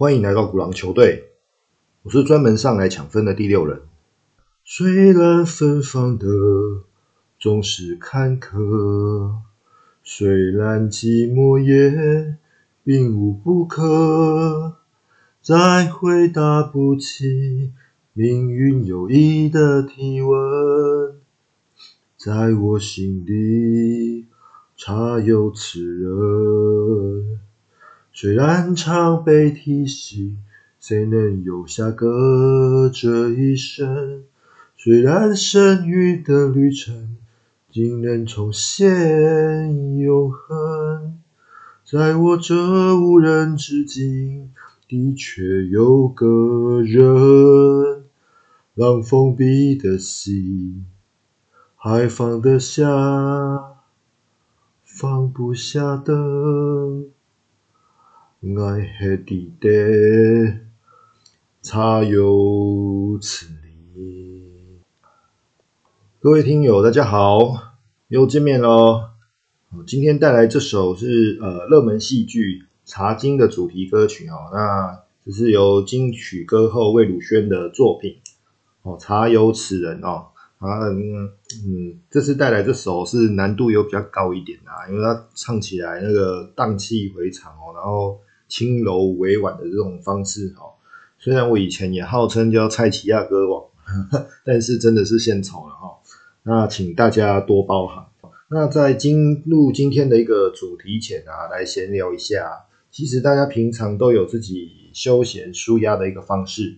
欢迎来到鼓狼球队，我是专门上来抢分的第六人。虽然芬芳的总是坎坷，虽然寂寞也并无不可，再回答不起命运有意的提问，在我心里插有此人。虽然常被提醒，谁能有下个这一生？虽然剩余的旅程，竟能重现永恒。在我这无人之境，的确有个人，让封闭的心还放得下，放不下的。爱恨地带，差有此理。各位听友，大家好，又见面喽。今天带来这首是呃热门戏剧《茶经》的主题歌曲哦。那这是由金曲歌后魏如萱的作品哦，《茶有此人》哦。啊嗯，这次带来这首是难度有比较高一点啊，因为它唱起来那个荡气回肠哦，然后。轻柔委婉的这种方式，哈，虽然我以前也号称叫蔡奇亚歌王，但是真的是献丑了，哈。那请大家多包涵。那在进入今天的一个主题前啊，来闲聊一下。其实大家平常都有自己休闲舒压的一个方式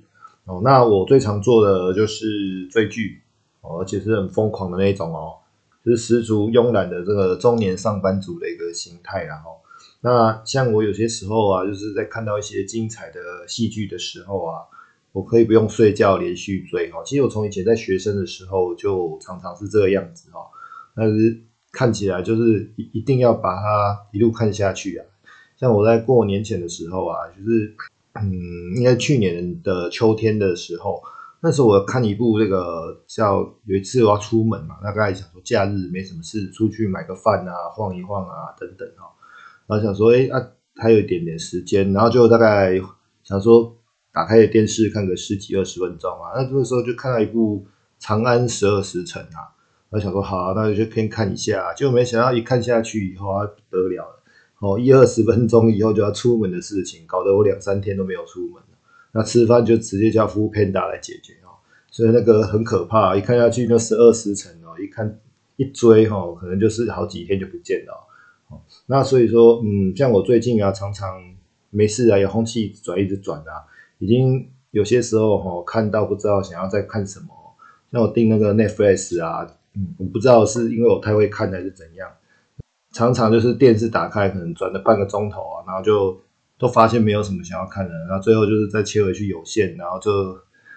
哦。那我最常做的就是追剧哦，而且是很疯狂的那种哦，就是十足慵懒的这个中年上班族的一个心态，然后。那像我有些时候啊，就是在看到一些精彩的戏剧的时候啊，我可以不用睡觉连续追哈。其实我从以前在学生的时候就常常是这个样子哈，但是看起来就是一一定要把它一路看下去啊。像我在过年前的时候啊，就是嗯，应该去年的秋天的时候，那时候我看一部这个叫有一次我要出门嘛，大概想说假日没什么事，出去买个饭啊，晃一晃啊等等哈。然后想说，哎啊，还有一点点时间，然后就大概想说，打开电视看个十几二十分钟啊。那这个时候就看到一部《长安十二时辰》啊，然后想说，好，那就先看一下。结果没想到一看下去以后啊，不得了了，哦，一二十分钟以后就要出门的事情，搞得我两三天都没有出门那吃饭就直接叫服务 Panda 来解决哦，所以那个很可怕，一看下去那十二时辰哦，一看一追哈，可能就是好几天就不见了。那所以说，嗯，像我最近啊，常常没事啊，有空气转一直转啊，已经有些时候哈，看到不知道想要再看什么。像我订那个 Netflix 啊，嗯，我不知道是因为我太会看还是怎样，常常就是电视打开，可能转了半个钟头啊，然后就都发现没有什么想要看的，然后最后就是再切回去有线，然后就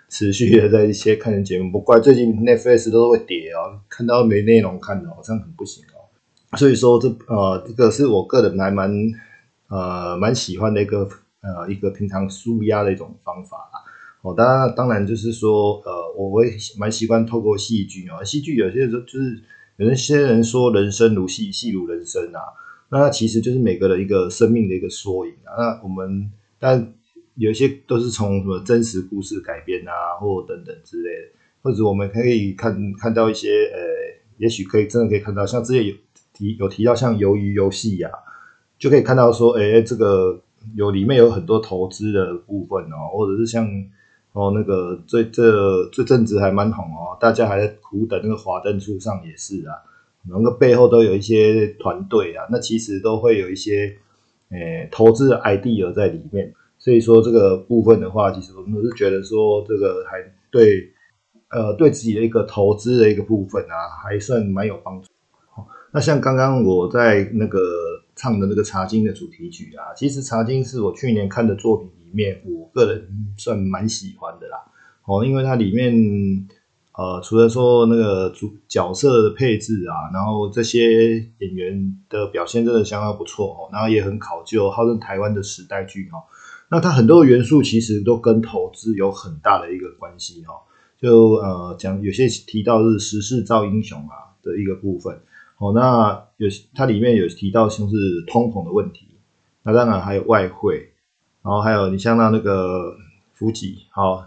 持续的在一些看人节目。不怪最近 Netflix 都会跌哦，看到没内容看的，好像很不行。所以说，这呃，这个是我个人还蛮呃蛮喜欢的一个呃一个平常舒压的一种方法啦。哦，当然当然就是说，呃，我会蛮习惯透过戏剧哦，戏剧有些时候就是有一些人说人生如戏，戏如人生啊，那其实就是每个人一个生命的一个缩影啊。那我们但有些都是从什么真实故事改编啊，或等等之类的，或者我们可以看看到一些呃，也许可以真的可以看到像之前有。提有提到像鱿鱼游戏呀，就可以看到说，哎，这个有里面有很多投资的部分哦，或者是像哦那个最这最正值还蛮红哦，大家还在苦等那个华灯初上也是啊，那个背后都有一些团队啊，那其实都会有一些诶投资的 idea 在里面，所以说这个部分的话，其实我们是觉得说这个还对呃对自己的一个投资的一个部分啊，还算蛮有帮助。那像刚刚我在那个唱的那个《茶经》的主题曲啊，其实《茶经》是我去年看的作品里面，我个人算蛮喜欢的啦。哦，因为它里面呃，除了说那个主角色的配置啊，然后这些演员的表现真的相当不错哦，然后也很考究，号称台湾的时代剧哈。那它很多元素其实都跟投资有很大的一个关系哈。就呃讲有些提到是时势造英雄啊的一个部分。哦，那有它里面有提到像是通膨的问题，那当然还有外汇，然后还有你像到那个福吉，好，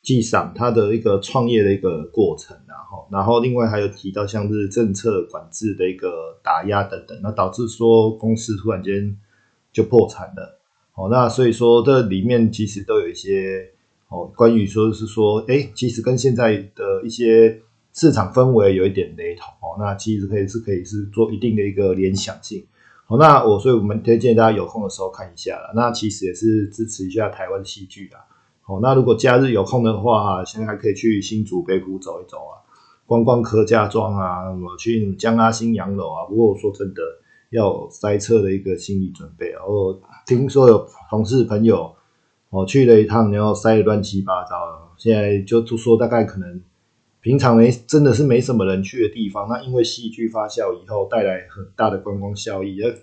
纪赏他的一个创业的一个过程，然后，然后另外还有提到像是政策管制的一个打压等等，那导致说公司突然间就破产了，哦，那所以说这里面其实都有一些哦，关于说是说，哎，其实跟现在的一些市场氛围有一点雷同哦，那其实可以是可以是做一定的一个联想性。好，那我所以我们推荐大家有空的时候看一下了。那其实也是支持一下台湾戏剧啊。好，那如果假日有空的话哈，现在还可以去新竹北湖走一走啊，观光客家庄啊，什么去江阿新洋楼啊。不过我说真的，要塞车的一个心理准备啊。我听说有同事朋友哦去了一趟，然后塞的乱七八糟，现在就就说大概可能。平常没真的是没什么人去的地方，那因为戏剧发酵以后带来很大的观光效益，呃，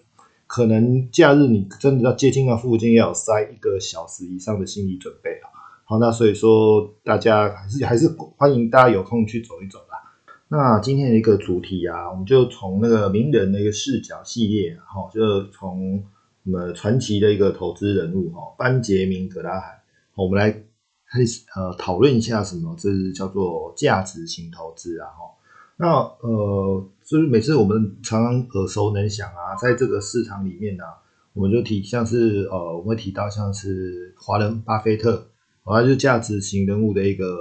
可能假日你真的要接近那附近要有塞一个小时以上的心理准备啊。好，那所以说大家还是还是欢迎大家有空去走一走啦。那今天的一个主题啊，我们就从那个名人的一个视角系列，哈，就从我们传奇的一个投资人物哈，班杰明格拉罕，我们来。开始呃讨论一下什么，这是叫做价值型投资啊哈。那呃，就是每次我们常常耳熟能详啊，在这个市场里面呢，我们就提像是呃，我们会提到像是华人巴菲特，他就价值型人物的一个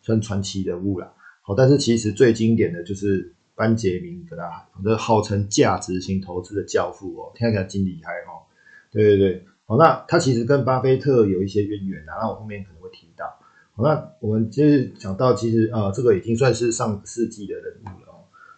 算传奇人物啦。好，但是其实最经典的就是班杰明格拉，这号称价值型投资的教父哦，听起来真厉害哈。对对对。好，那他其实跟巴菲特有一些渊源啊，那我后面可能会提到。好，那我们就是讲到，其实呃，这个已经算是上世纪的人物了。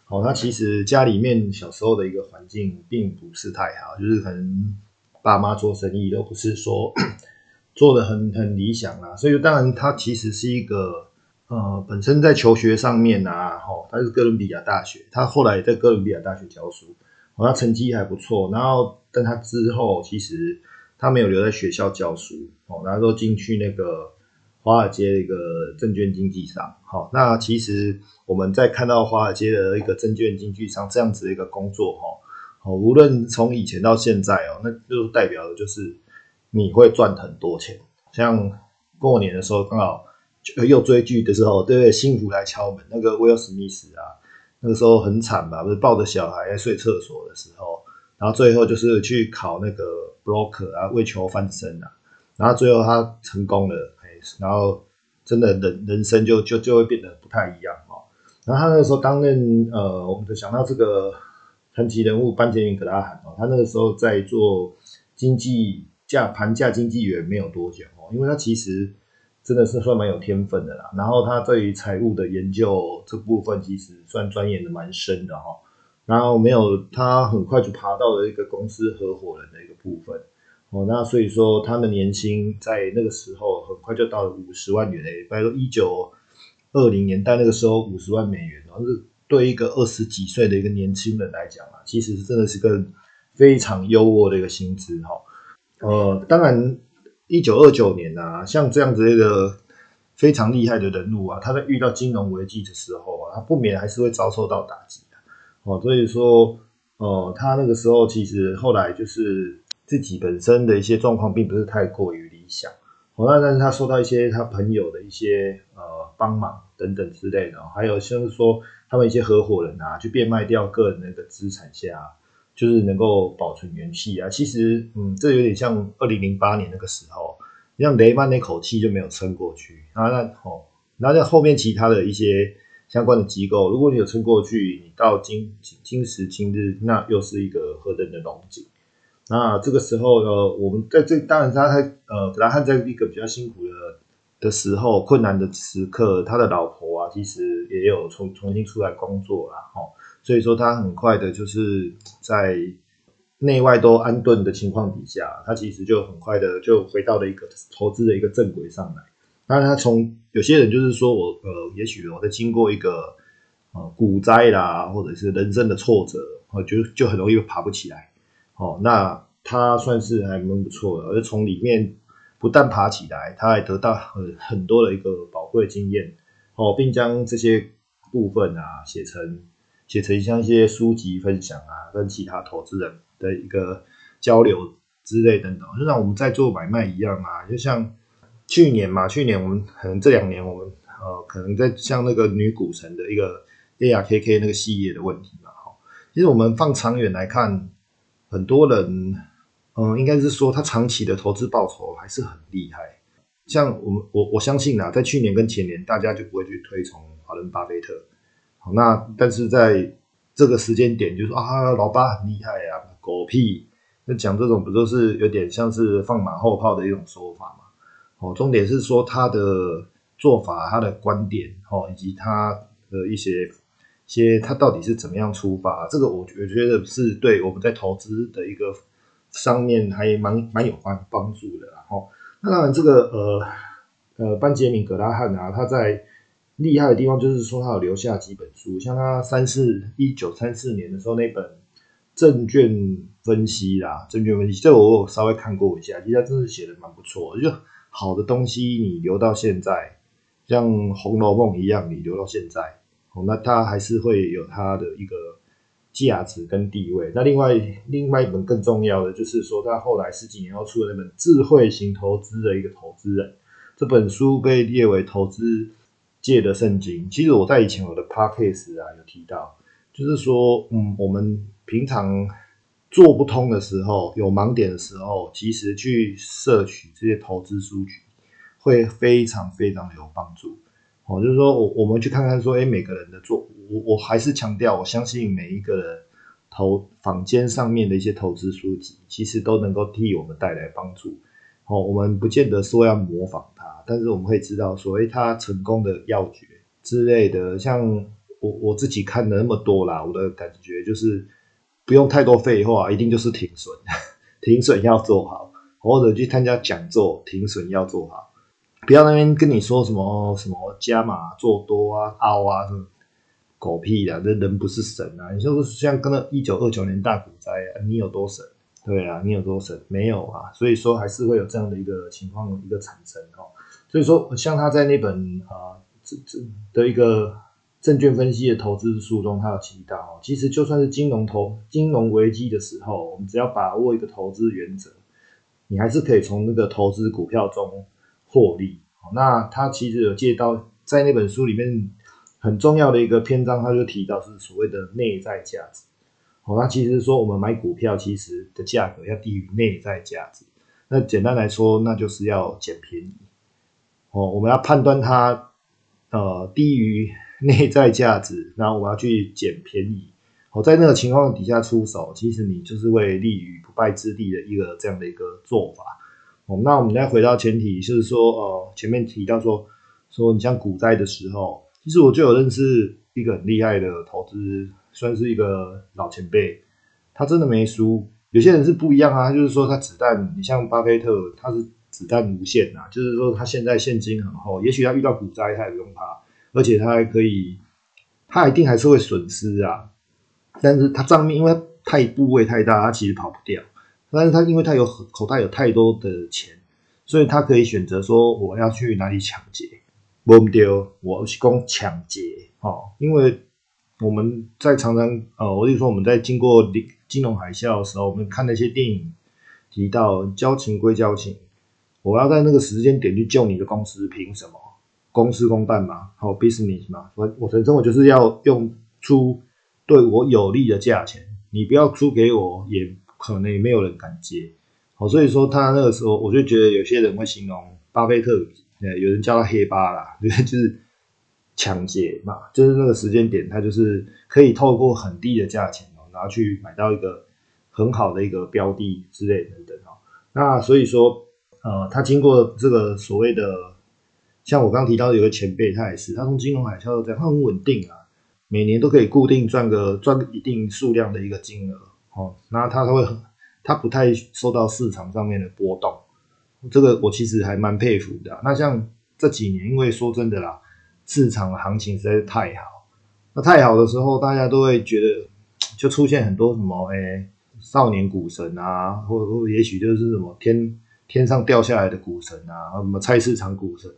好，他其实家里面小时候的一个环境并不是太好，就是可能爸妈做生意都不是说 做的很很理想啊，所以当然他其实是一个呃，本身在求学上面啊，哈，他是哥伦比亚大学，他后来在哥伦比亚大学教书，好，他成绩还不错，然后但他之后其实。他没有留在学校教书，哦，然后都进去那个华尔街的一个证券经纪商，好，那其实我们在看到华尔街的一个证券经纪商这样子的一个工作，哈，好，无论从以前到现在哦，那就代表的就是你会赚很多钱。像过年的时候刚好又追剧的时候，对不对？幸福来敲门，那个威尔史密斯啊，那个时候很惨吧？不是抱着小孩在睡厕所的时候。然后最后就是去考那个 broker 啊，为求翻身啊。然后最后他成功了，哎，然后真的人人生就就就会变得不太一样哦。然后他那个时候担任呃，我们就想到这个传奇人物班杰明格拉罕哦，他那个时候在做经济价盘价经纪员没有多久哦，因为他其实真的是算蛮有天分的啦。然后他对于财务的研究这部分其实算钻研的蛮深的哈。然后没有，他很快就爬到了一个公司合伙人的一个部分，哦，那所以说他的年薪在那个时候很快就到了五十万元诶，比如说一九二零年代那个时候五十万美元，然后是对一个二十几岁的一个年轻人来讲啊，其实是真的是个非常优渥的一个薪资哈。呃，当然一九二九年啊，像这样子一个非常厉害的人物啊，他在遇到金融危机的时候啊，他不免还是会遭受到打击。哦，所以说，呃，他那个时候其实后来就是自己本身的一些状况并不是太过于理想，哦，那但是他受到一些他朋友的一些呃帮忙等等之类的，还有像是说他们一些合伙人啊去变卖掉个人的那个资产下，就是能够保存元气啊。其实，嗯，这有点像二零零八年那个时候，像雷曼那口气就没有撑过去啊。那哦，那在后面其他的一些。相关的机构，如果你有撑过去，你到今今时今日，那又是一个何等的龙井。那这个时候，呢，我们在这当然他还呃，格拉汉在一个比较辛苦的的时候，困难的时刻，他的老婆啊，其实也有重重新出来工作了，哈。所以说他很快的就是在内外都安顿的情况底下，他其实就很快的就回到了一个投资的一个正轨上来。那他从有些人就是说我呃，也许我在经过一个呃股灾啦，或者是人生的挫折，我就就很容易爬不起来。哦，那他算是还蛮不错的，而从里面不但爬起来，他还得到很很多的一个宝贵经验。哦，并将这些部分啊写成写成像一些书籍分享啊，跟其他投资人的一个交流之类等等，就像我们在做买卖一样啊，就像去年嘛，去年我们可能这两年我们呃可能在像那个女股神的一个 ARKK 那个系列的问题嘛，哈，其实我们放长远来看，很多人嗯应该是说他长期的投资报酬还是很厉害，像我们我我相信啊，在去年跟前年大家就不会去推崇华伦巴菲特，好，那但是在这个时间点就说啊老八很厉害啊，狗屁。那讲这种不都是有点像是放马后炮的一种说法吗？哦，重点是说他的做法、他的观点，哦，以及他的一些些他到底是怎么样出发，这个我我觉得是对我们在投资的一个上面还蛮蛮有帮帮助的。哦，那当然这个呃呃班杰明格拉汉啊，他在厉害的地方就是说他有留下几本书，像他三四一九三四年的时候那本。证券分析啦，证券分析，这我稍微看过一下，其实他真的写的蛮不错，就好的东西你留到现在，像《红楼梦》一样，你留到现在，哦，那它还是会有它的一个价值跟地位。那另外另外一本更重要的就是说，他后来十几年后出的那本《智慧型投资的一个投资人》，这本书被列为投资界的圣经。其实我在以前我的 podcast 啊有提到，就是说，嗯，我们。平常做不通的时候，有盲点的时候，其实去摄取这些投资数据会非常非常的有帮助。哦，就是说我我们去看看说，哎，每个人的做，我我还是强调，我相信每一个人投坊间上面的一些投资书籍，其实都能够替我们带来帮助。哦，我们不见得说要模仿他，但是我们会知道说，哎，他成功的要诀之类的，像我我自己看的那么多啦，我的感觉就是。不用太多废话，一定就是停损，停损要做好，或者去参加讲座，停损要做好，不要那边跟你说什么什么加码做多啊、凹啊什么，狗屁的，这人不是神啊！你就是像跟那一九二九年大股灾啊，你有多神？对啊，你有多神？没有啊，所以说还是会有这样的一个情况一个产生哦。所以说，像他在那本啊这这的一个。证券分析的投资书中，他有提到，其实就算是金融投金融危机的时候，我们只要把握一个投资原则，你还是可以从那个投资股票中获利。那他其实有借到在那本书里面很重要的一个篇章，他就提到是所谓的内在价值。哦，那其实说我们买股票，其实的价格要低于内在价值。那简单来说，那就是要捡便宜。哦，我们要判断它呃低于。内在价值，然后我要去捡便宜，我在那个情况底下出手，其实你就是为立于不败之地的一个这样的一个做法。哦，那我们再回到前提，就是说，呃，前面提到说，说你像股灾的时候，其实我就有认识一个很厉害的投资，算是一个老前辈，他真的没输。有些人是不一样啊，他就是说他子弹，你像巴菲特，他是子弹无限啊，就是说他现在现金很厚，也许他遇到股灾，他也不用怕。而且他还可以，他一定还是会损失啊，但是他账面因为太部位太大，他其实跑不掉。但是他因为他有口袋有太多的钱，所以他可以选择说我要去哪里抢劫，不丢，我去攻抢劫哦。因为我们在常常呃，我就说我们在经过金融海啸的时候，我们看那些电影提到交情归交情，我要在那个时间点去救你的公司，凭什么？公事公办嘛，好 business 嘛，我我人生我就是要用出对我有利的价钱，你不要出给我，也可能也没有人敢接，好，所以说他那个时候，我就觉得有些人会形容巴菲特，呃，有人叫他黑巴啦，就是抢劫嘛，就是那个时间点，他就是可以透过很低的价钱哦，然后去买到一个很好的一个标的之类等等哦，那所以说，呃，他经过这个所谓的。像我刚提到有个前辈，他也是，他从金融海啸这样，他很稳定啊，每年都可以固定赚个赚一定数量的一个金额，哦，那他他会很，他不太受到市场上面的波动，这个我其实还蛮佩服的。那像这几年，因为说真的啦，市场的行情实在是太好，那太好的时候，大家都会觉得就出现很多什么，哎，少年股神啊，或或也许就是什么天天上掉下来的股神啊，什么菜市场股神。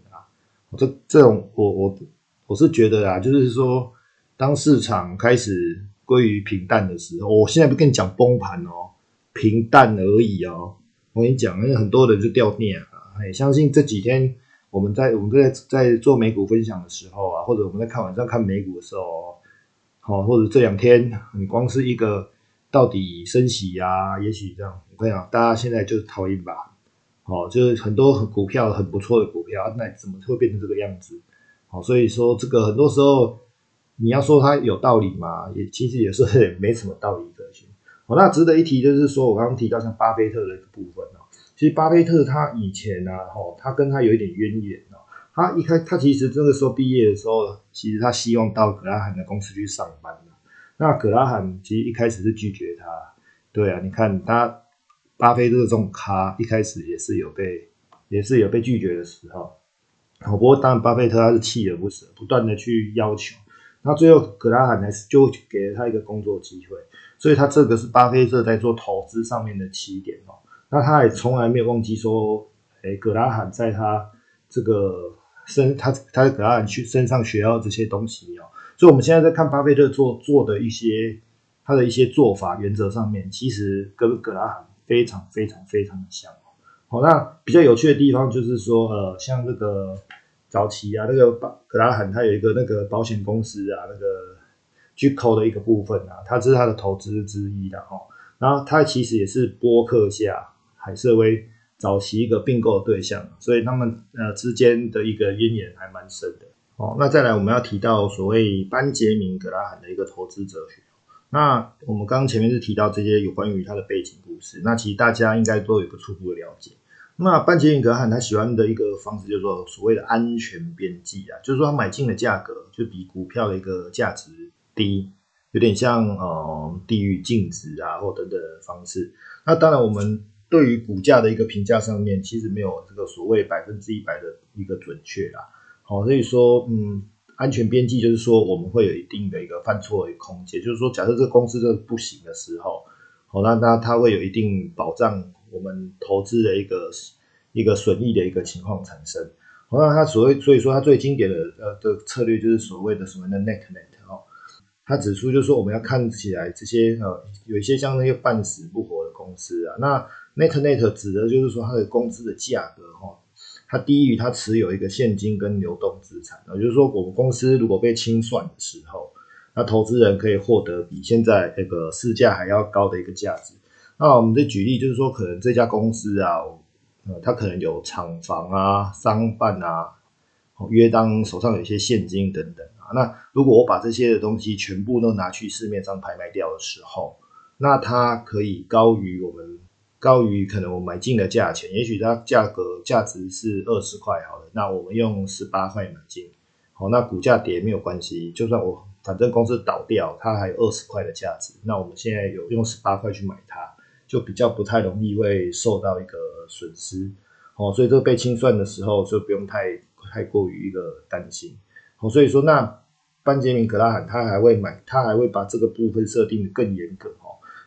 这这种我我我是觉得啊，就是说，当市场开始归于平淡的时候，我现在不跟你讲崩盘哦，平淡而已哦。我跟你讲，因为很多人就掉电啊。哎，相信这几天我们在我们在在做美股分享的时候啊，或者我们在看晚上看美股的时候，哦好，或者这两天你光是一个到底升息呀，也许这样，我跟你讲，大家现在就是讨厌吧。好，就是很多股票很不错的股票，那怎么会变成这个样子？好，所以说这个很多时候你要说它有道理嘛，也其实也是 没什么道理可循。好，那值得一提就是说我刚刚提到像巴菲特的一个部分哦，其实巴菲特他以前呢，哦，他跟他有一点渊源哦，他一开他其实这个时候毕业的时候，其实他希望到格拉罕的公司去上班，那格拉罕其实一开始是拒绝他，对啊，你看他。巴菲特这种咖一开始也是有被，也是有被拒绝的时候。好，不过当然巴菲特他是锲而不舍，不断的去要求。那最后格拉罕还是就给了他一个工作机会，所以他这个是巴菲特在做投资上面的起点哦。那他也从来没有忘记说，哎，格拉罕在他这个身，他他在格拉罕去身上学到这些东西哦。所以我们现在在看巴菲特做做的一些他的一些做法原则上面，其实跟格拉罕。非常非常非常的像哦，好，那比较有趣的地方就是说，呃，像这个早期啊，那个格拉罕他有一个那个保险公司啊，那个 G Co 的一个部分啊，它是他的投资之一的哦，然后他其实也是波克夏海瑟威早期一个并购的对象，所以他们呃之间的一个渊源还蛮深的哦。那再来我们要提到所谓班杰明格拉罕的一个投资哲学。那我们刚刚前面是提到这些有关于他的背景故事，那其实大家应该都有个初步的了解。那班杰明格汉他喜欢的一个方式，就是说所谓的安全边际啊，就是说他买进的价格就比股票的一个价值低，有点像呃低于净值啊或等等的方式。那当然我们对于股价的一个评价上面，其实没有这个所谓百分之一百的一个准确啦。好，所以说嗯。安全边际就是说，我们会有一定的一个犯错的空间。就是说，假设这个公司这不行的时候，好，那那它会有一定保障我们投资的一个一个损益的一个情况产生。好，那它所谓所以说它最经典的呃的策略就是所谓的什么的 net net 哦，它指出就是说我们要看起来这些呃有一些像那些半死不活的公司啊，那 net net 指的就是说它的公司的价格哈。它低于它持有一个现金跟流动资产，也就是说，我们公司如果被清算的时候，那投资人可以获得比现在那个市价还要高的一个价值。那我们的举例就是说，可能这家公司啊，呃，它可能有厂房啊、商办啊，约当手上有一些现金等等啊。那如果我把这些的东西全部都拿去市面上拍卖掉的时候，那它可以高于我们。高于可能我买进的价钱，也许它价格价值是二十块，好了，那我们用十八块买进，好，那股价跌没有关系，就算我反正公司倒掉，它还有二十块的价值，那我们现在有用十八块去买它，就比较不太容易会受到一个损失，哦，所以这个被清算的时候就不用太太过于一个担心，好，所以说那班杰明格拉罕他还会买，他还会把这个部分设定的更严格，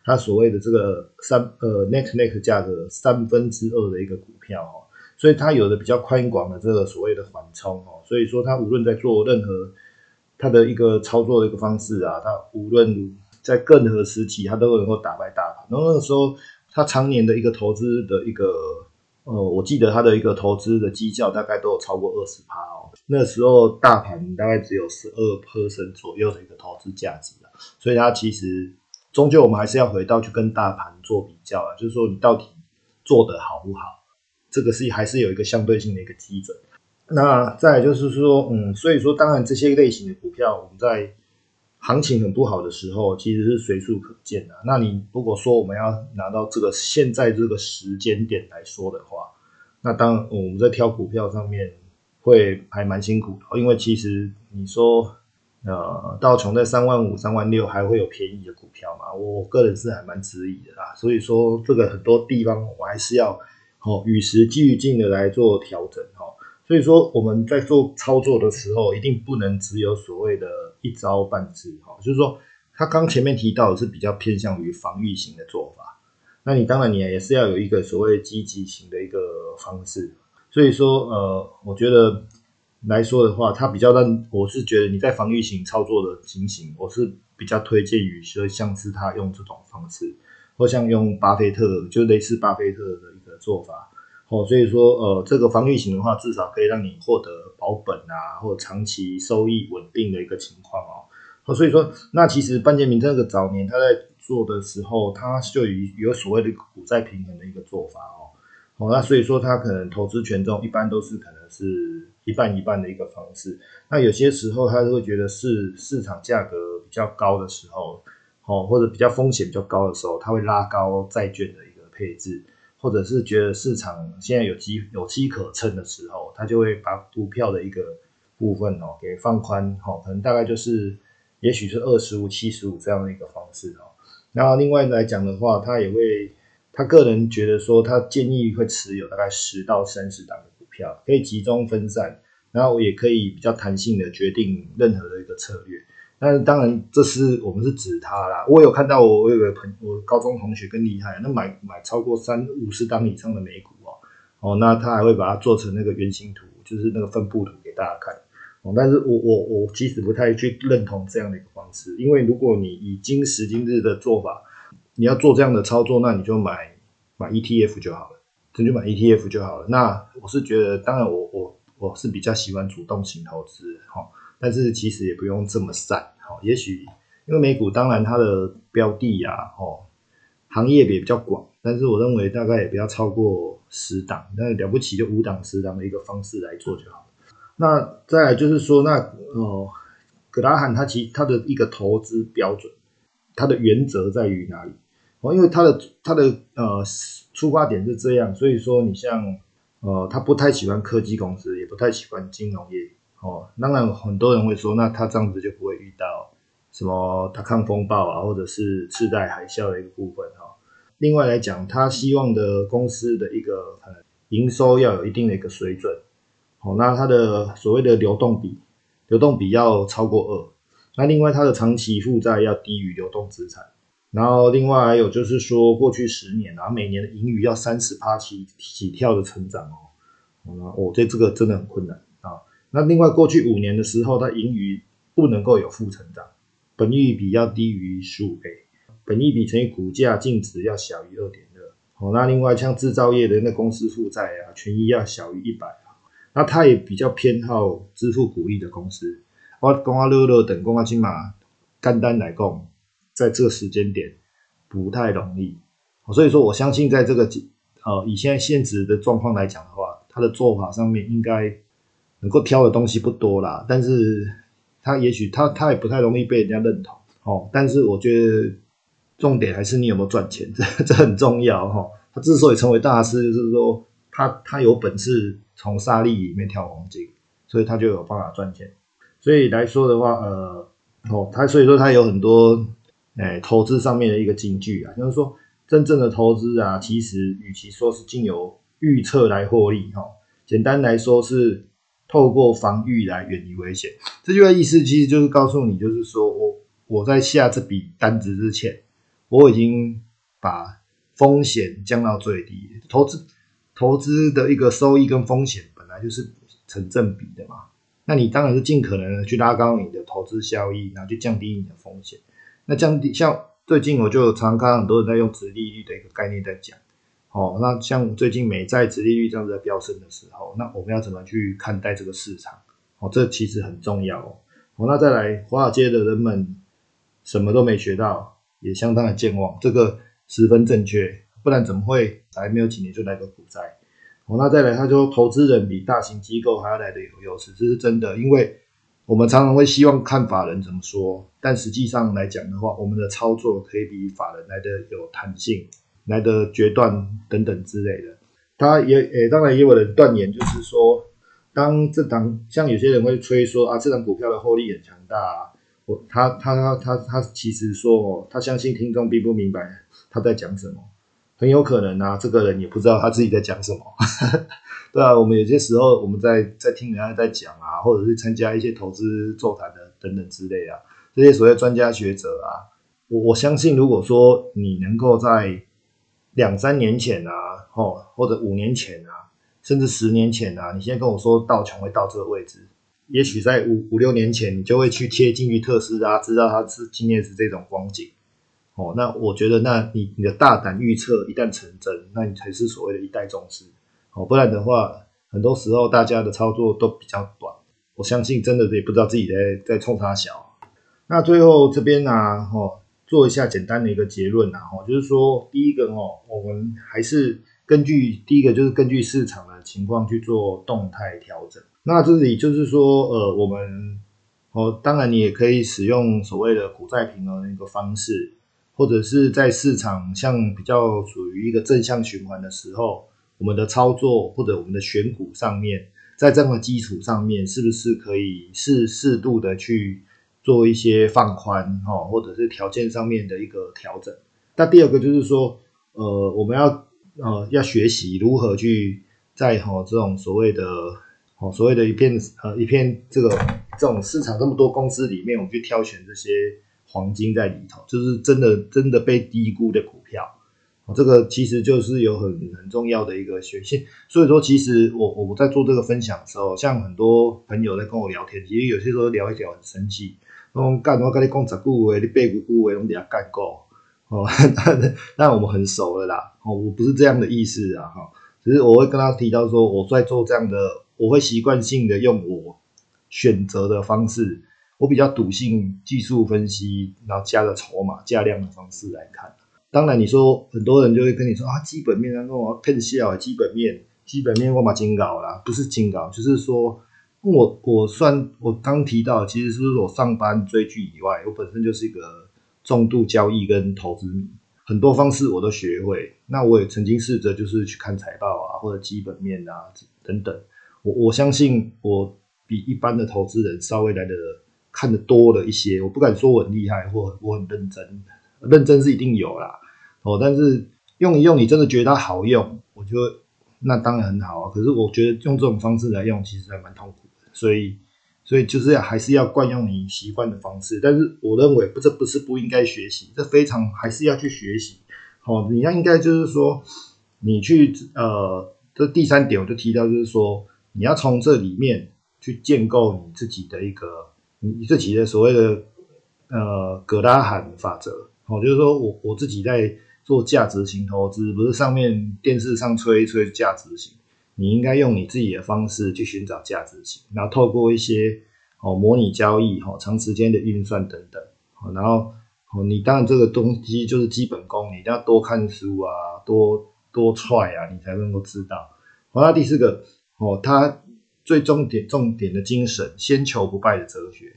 它所谓的这个三呃 net net 价格三分之二的一个股票哦，所以它有的比较宽广的这个所谓的缓冲哦，所以说它无论在做任何它的一个操作的一个方式啊，它无论在任何时期，它都能够打败大盘。然后那个时候，它常年的一个投资的一个呃，我记得它的一个投资的绩效大概都有超过二十趴哦。那时候大盘大概只有十二 percent 左右的一个投资价值啊，所以它其实。终究我们还是要回到去跟大盘做比较啊，就是说你到底做的好不好，这个是还是有一个相对性的一个基准。那再就是说，嗯，所以说当然这些类型的股票，我们在行情很不好的时候，其实是随处可见的。那你如果说我们要拿到这个现在这个时间点来说的话，那当我们在挑股票上面会还蛮辛苦的，因为其实你说。呃，道琼在三万五、三万六，还会有便宜的股票吗？我个人是还蛮质疑的啦。所以说，这个很多地方我还是要哦与时俱进的来做调整哦。所以说，我们在做操作的时候，一定不能只有所谓的一招半式哈。就是说，他刚前面提到的是比较偏向于防御型的做法，那你当然你也是要有一个所谓积极型的一个方式。所以说，呃，我觉得。来说的话，它比较让我是觉得你在防御型操作的情形，我是比较推荐于说像是他用这种方式，或像用巴菲特，就类似巴菲特的一个做法。哦，所以说呃，这个防御型的话，至少可以让你获得保本啊，或长期收益稳定的一个情况哦。哦，所以说那其实班杰明这个早年他在做的时候，他就有有所谓的股债平衡的一个做法哦。哦，那所以说他可能投资权重一般都是可能是一半一半的一个方式。那有些时候他会觉得是市场价格比较高的时候，哦，或者比较风险比较高的时候，他会拉高债券的一个配置。或者是觉得市场现在有机有机可乘的时候，他就会把股票的一个部分哦给放宽哦，可能大概就是也许是二十五、七十五这样的一个方式哦。然后另外来讲的话，他也会他个人觉得说，他建议会持有大概十到三十档的票，可以集中分散，然后我也可以比较弹性的决定任何的一个策略。那当然，这是我们是指他啦。我有看到，我我有个朋，我高中同学更厉害，那买买超过三五十档以上的美股哦，哦，那他还会把它做成那个圆形图，就是那个分布图给大家看哦。但是我我我其实不太去认同这样的一个方式，因为如果你以今时今日的做法，你要做这样的操作，那你就买买 ETF 就好了，那就买 ETF 就好了。那我是觉得，当然我我我是比较喜欢主动型投资哈。但是其实也不用这么散，哦，也许因为美股当然它的标的呀，哦，行业也比较广，但是我认为大概也不要超过十档，那了不起就五档十档的一个方式来做就好那再来就是说，那哦，格拉罕他其他的一个投资标准，他的原则在于哪里？哦，因为他的他的呃出发点是这样，所以说你像呃，他不太喜欢科技公司，也不太喜欢金融业。哦，当然很多人会说，那他这样子就不会遇到什么他抗风暴啊，或者是次贷海啸的一个部分哈。另外来讲，他希望的公司的一个营收要有一定的一个水准。好，那他的所谓的流动比，流动比要超过二。那另外他的长期负债要低于流动资产。然后另外还有就是说，过去十年啊，每年的盈余要三十趴起起跳的成长哦。哦，我对这个真的很困难啊。那另外，过去五年的时候，它盈余不能够有负成长，本益比要低于十五倍，本益比乘以股价净值要小于二点二。哦，那另外像制造业的那公司负债啊，权益要小于一百啊。那它也比较偏好支付股利的公司。我公阿乐乐等公阿金马干单来供，在这个时间点不太容易。所以说，我相信在这个呃以现在现值的状况来讲的话，他的做法上面应该。能够挑的东西不多啦，但是他也许他他也不太容易被人家认同哦。但是我觉得重点还是你有没有赚钱，这这很重要哈。他之所以成为大师，就是说他他有本事从沙粒里面挑黄金，所以他就有办法赚钱。所以来说的话，呃，哦，他所以说他有很多诶投资上面的一个金句啊，就是说真正的投资啊，其实与其说是经由预测来获利哈，简单来说是。透过防御来远离危险，这句话意思其实就是告诉你，就是说我我在下这笔单子之前，我已经把风险降到最低。投资投资的一个收益跟风险本来就是成正比的嘛，那你当然是尽可能的去拉高你的投资效益，然后去降低你的风险。那降低像最近我就常常看到很多人在用直利率的一个概念在讲。哦，那像最近美债殖利率这样子在飙升的时候，那我们要怎么去看待这个市场？哦，这其实很重要哦。哦，那再来，华尔街的人们什么都没学到，也相当的健忘，这个十分正确，不然怎么会才没有几年就来个股灾？哦，那再来，他说投资人比大型机构还要来的有优势，这是真的，因为我们常常会希望看法人怎么说，但实际上来讲的话，我们的操作可以比法人来的有弹性。来的决断等等之类的，他也诶，当然也有人断言，就是说，当这档像有些人会吹说啊，这档股票的获利很强大，啊，我他他他他他其实说，他相信听众并不明白他在讲什么，很有可能啊，这个人也不知道他自己在讲什么，对啊，我们有些时候我们在在听人家在讲啊，或者是参加一些投资座谈的等等之类啊，这些所谓专家学者啊，我我相信，如果说你能够在两三年前啊，哦，或者五年前啊，甚至十年前啊，你现在跟我说道琼会到这个位置，也许在五五六年前，你就会去贴进去特斯拉，知道它是今天是这种光景，哦，那我觉得，那你你的大胆预测一旦成真，那你才是所谓的一代宗师。哦，不然的话，很多时候大家的操作都比较短。我相信真的也不知道自己在在冲啥小。那最后这边呢，哦，做一下简单的一个结论啊，哦，就是说，第一个哦，我们还是根据第一个就是根据市场的情况去做动态调整。那这里就是说，呃，我们哦，当然你也可以使用所谓的股债平衡的一个方式。或者是在市场像比较属于一个正向循环的时候，我们的操作或者我们的选股上面，在这样的基础上面，是不是可以适适度的去做一些放宽哈，或者是条件上面的一个调整？那第二个就是说，呃，我们要呃要学习如何去在哈这种所谓的哦所谓的一片呃一片这个这种市场这么多公司里面，我们去挑选这些。黄金在里头，就是真的真的被低估的股票，这个其实就是有很很重要的一个学习。所以说，其实我我在做这个分享的时候，像很多朋友在跟我聊天，其实有些时候聊一聊很生气，说干我跟你讲十句话，你八句话拢底下干过哦，那我们很熟了啦，哦，我不是这样的意思啊，哈，只是我会跟他提到说，我在做这样的，我会习惯性的用我选择的方式。我比较笃信技术分析，然后加个筹码、加量的方式来看。当然，你说很多人就会跟你说啊，基本面啊，我更笑啊，基本面，基本面我把金搞啦，不是金搞，就是说我我算我刚提到，其实是我上班追剧以外，我本身就是一个重度交易跟投资，很多方式我都学会。那我也曾经试着就是去看财报啊，或者基本面啊等等。我我相信我比一般的投资人稍微来的。看的多了一些，我不敢说我很厉害或我很认真，认真是一定有啦，哦，但是用一用，你真的觉得它好用，我觉得那当然很好啊。可是我觉得用这种方式来用，其实还蛮痛苦的，所以，所以就是要还是要惯用你习惯的方式。但是我认为不，这不是不应该学习，这非常还是要去学习。哦，你要应该就是说，你去呃，这第三点我就提到，就是说你要从这里面去建构你自己的一个。你自己的所谓的呃葛拉罕法则，哦，就是说我我自己在做价值型投资，不是上面电视上吹一吹价值型，你应该用你自己的方式去寻找价值型，然后透过一些哦模拟交易，哈长时间的运算等等，然后哦你当然这个东西就是基本功，你一定要多看书啊，多多踹啊，你才能够知道。好，那第四个哦，它。最重点重点的精神，先求不败的哲学。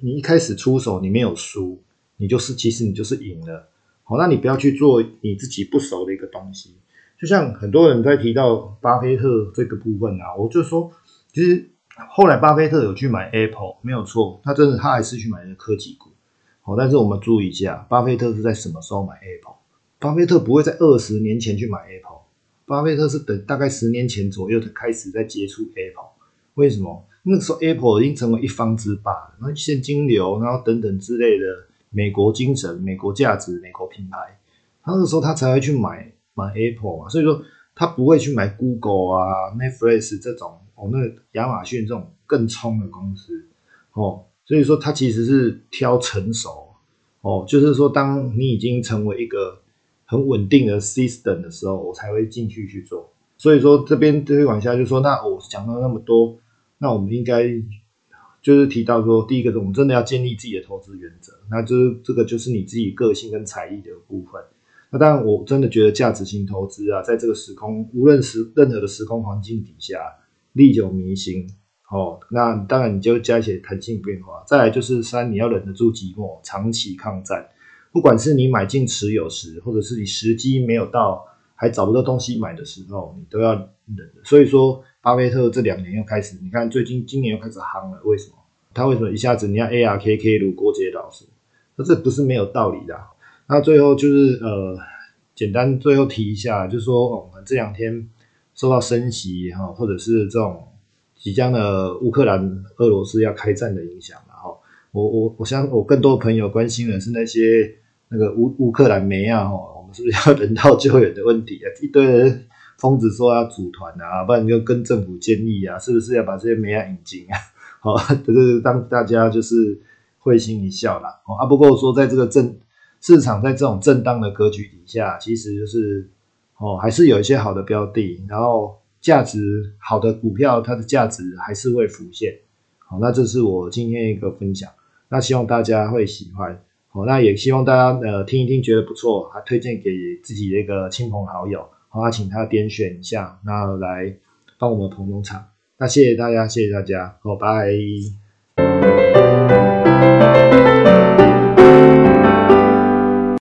你一开始出手，你没有输，你就是其实你就是赢了。好，那你不要去做你自己不熟的一个东西。就像很多人在提到巴菲特这个部分啊，我就说，其实后来巴菲特有去买 Apple，没有错，他真的他还是去买了科技股。好，但是我们注意一下，巴菲特是在什么时候买 Apple？巴菲特不会在二十年前去买 Apple，巴菲特是等大概十年前左右才开始在接触 Apple。为什么那个时候 Apple 已经成为一方之霸了？那现金流，然后等等之类的美国精神、美国价值、美国品牌，他那个时候他才会去买买 Apple 嘛。所以说他不会去买 Google 啊、Netflix 这种哦，那亚马逊这种更冲的公司哦。所以说他其实是挑成熟哦，就是说当你已经成为一个很稳定的 system 的时候，我才会进去去做。所以说这边推广下就说，那我讲到那么多，那我们应该就是提到说，第一个，我们真的要建立自己的投资原则，那就是这个就是你自己个性跟才艺的部分。那当然，我真的觉得价值型投资啊，在这个时空，无论是任何的时空环境底下，历久弥新。哦，那当然你就加一些弹性变化。再来就是三，你要忍得住寂寞，长期抗战。不管是你买进持有时，或者是你时机没有到。还找不到东西买的时候，你都要忍。所以说，巴菲特这两年又开始，你看最近今年又开始夯了。为什么？他为什么一下子你要 ARKK 如郭杰老师？那这不是没有道理的。那最后就是呃，简单最后提一下，就是说我们这两天受到升息哈，或者是这种即将的乌克兰俄罗斯要开战的影响了哈。我我我相我更多朋友关心的是那些那个乌乌克兰煤啊 是不是要人道救援的问题啊？一堆人疯子说要组团啊，不然就跟政府建议啊，是不是要把这些煤啊引进啊？好，这是让大家就是会心一笑啦。哦啊，不过说在这个政市场在这种震荡的格局底下，其实就是哦，还是有一些好的标的，然后价值好的股票，它的价值还是会浮现。好，那这是我今天一个分享，那希望大家会喜欢。好，那也希望大家呃听一听，觉得不错，还推荐给自己的一个亲朋好友，好，那请他点选一下，那来帮我们捧捧场。那谢谢大家，谢谢大家，好，拜。